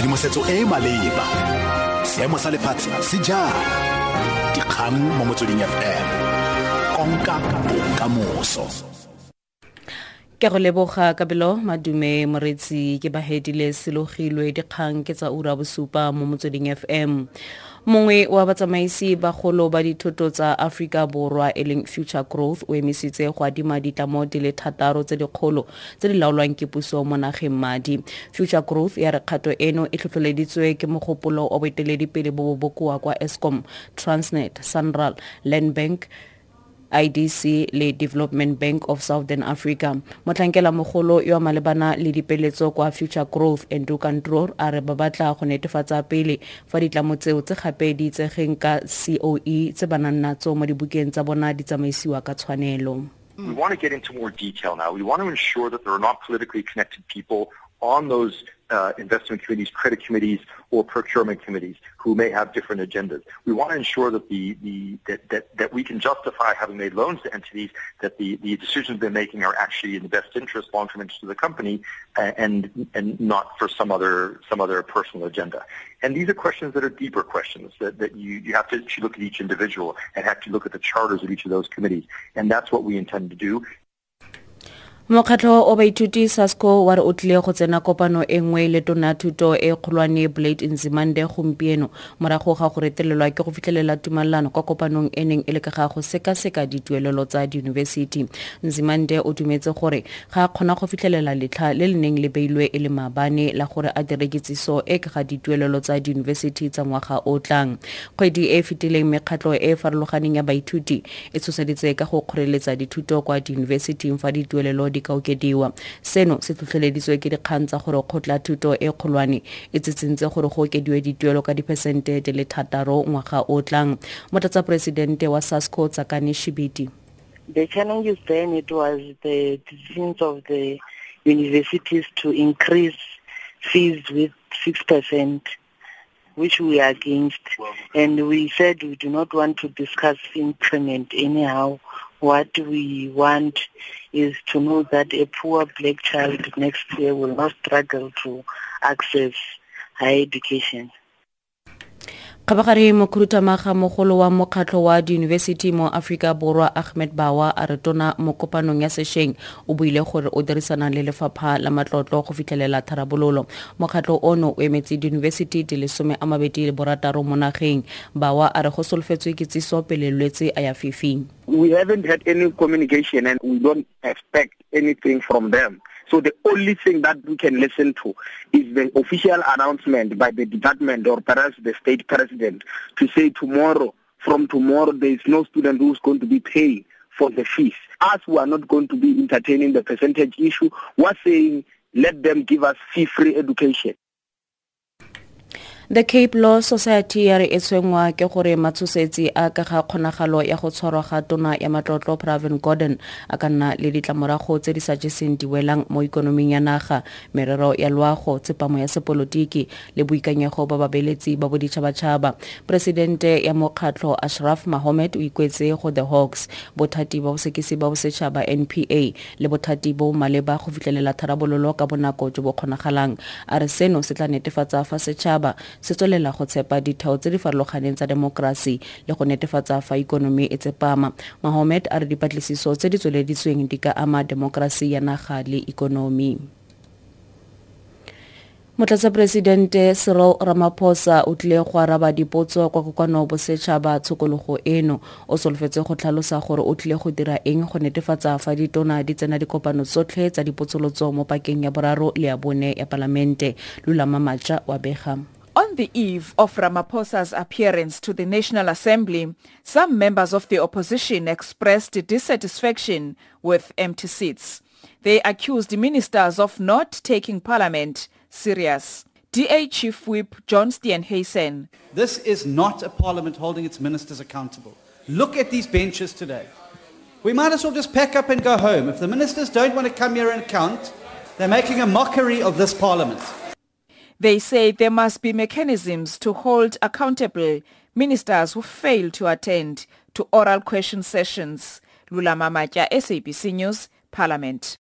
tshedimosetso e e maleba. Seemo sa lefatshe se jang? Dikgang mo motsweding fm konka bokamoso. Ke go leboga kabelo madume moretsi ke bahedile selogilwe dikgang ke tsa ura bosupa mo motsweding fm mongwe wa batsamaisi bagolo ba dithoto tsa aforika borwa e leng future growth o emisitse go adima ditlamo di le thataro tse dikgolo tse di laolwang ke puso mo nageng madi. Future growth ya re kgato eno e tlhotlheleditswe ke mogopolo wa boeteledipele bo bo bokoa kwa escom transnet sunral land bank idc le development bank of southern africa motlhankela mogolo yo malebana le kwa future growth Andrew Canter a re go netefatsa pele fa tse gape di ka coe tse ba nang natso mo dibukeng tsa bona di tsamaisiwa ka tshwanelo We want to get into more detail now. We want to ensure that there are not politically connected people on those uh, investment committees, credit committees, or procurement committees who may have different agendas. We want to ensure that the, the that, that, that we can justify having made loans to entities, that the, the decisions they're making are actually in the best interest, long-term interest of the company, and and not for some other some other personal agenda. And these are questions that are deeper questions that, that you, you have to look at each individual and have to look at the charters of each of those committees. And that's what we intend to do. Mokgatlho o baithuti sasco wa re o tlile go tsena kopano e nngwe le tona thuto e kgolwane blade nzimande gompieno morago ga go retelelwa ke go fitlhelela tumalano kwa kopanong e neng e le ka ga go sekaseka dituelelo tsa diyunibesithi. Nzimande o dumetse gore ga a kgona go fitlhelela letlha le le neng le beilwe e le maabane la gore a dire kitsiso e ka ga dituelelo tsa diyunibesithi tsa ngwaga o tlang. Kgwedi e e fetileng mekgatlho e e farologaneng ya baithuti e tshoseditse ka go kgoreletsa dithuto kwa diyunibesithing fa dituelelo di ka okediwa seno se tlhotlheleditswe ke dikgang tsa gore kgotla thuto e kgolwane e tsitsintse gore go okediwe dituelo ka diphesente di le thataro ngwaga o tlang motlatsa poresidente wa sasco tsakane shibiti The challenges then it was the decisions of the universities to increase fees with 6%, which we are against. And we said we do not want to discuss increment anyhow. What we want is to know that a poor black child next year will not struggle to access higher education. Kgabagare mokhuduthamaga mogolo wa mokgatlho wa diyunibesithi mo aforika borwa ahmed bawa a re tona mo kopanong ya sešweng o buile gore o dirisana le lefapha la matlotlo go fitlhelela tharabololo. Mokgatlho ono o emetse diyunibesithi di le some a mabedi le borataro mo nageng. Bawa a re go solofetswe kitsiso pele lwetse a ya fifing we haven't had any communication and we don't expect anything from them. So the only thing that we can listen to is the official announcement by the department or perhaps the state president to say tomorrow, from tomorrow, there is no student who's going to be paying for the fees. Us, we are not going to be entertaining the percentage issue. We're saying let them give us fee-free education. The cape law society ya re e tshwengwa ke gore matshosetsi a ka ga kgonagalo ya go tshwarwa ga tona ya matlotlo pravin gordon a ka nna le ditlamorago tse di sa jeseng di welang mo ikonoming ya naga merero ya loago tsepamo ya sepolotiki le boikanyego ba babeletsi ba boditšhabatšhaba. Poresidente ya mokgatlho ashraf mahomed o ikwetse go the hawks bothati ba bosekisi ba bosetšhaba npa le bothati bo maleba go fitlhelela tharabololo ka bonako jo bo kgonagalang. A re seno se tla netefatsa fa setšhaba se tswelela go tshepa ditheo tse di farologaneng tsa demokrasi le go netefatsa fa ikonomi e tsepama. Mahomed a re dipatlisiso tse di tsweleditsweng di ka ama demokrasi ya naga le ikonomi. Motlatsaporesidente cyril ramaphosa o tlile go araba dipotso kwa kokwano bosetšhaba tshokologo eno. O solofetse go tlhalosa gore o tlile go dira eng go netefatsa fa ditona di tsena dikopano tsotlhe tsa dipotsolotso mo pakeng ya boraro le ya bone ya palamente. Lulama matša wa bega On the eve of Ramaphosa's appearance to the National Assembly, some members of the opposition expressed dissatisfaction with empty seats. They accused ministers of not taking parliament serious. DA Chief Whip John Steenhuisen. This is not a parliament holding its ministers accountable. Look at these benches today. We might as well just pack up and go home. If the ministers don't want to come here and count, they're making a mockery of this parliament. They say there must be mechanisms to hold accountable ministers who fail to attend to oral question sessions. Lula Mamacha, SABC News, Parliament.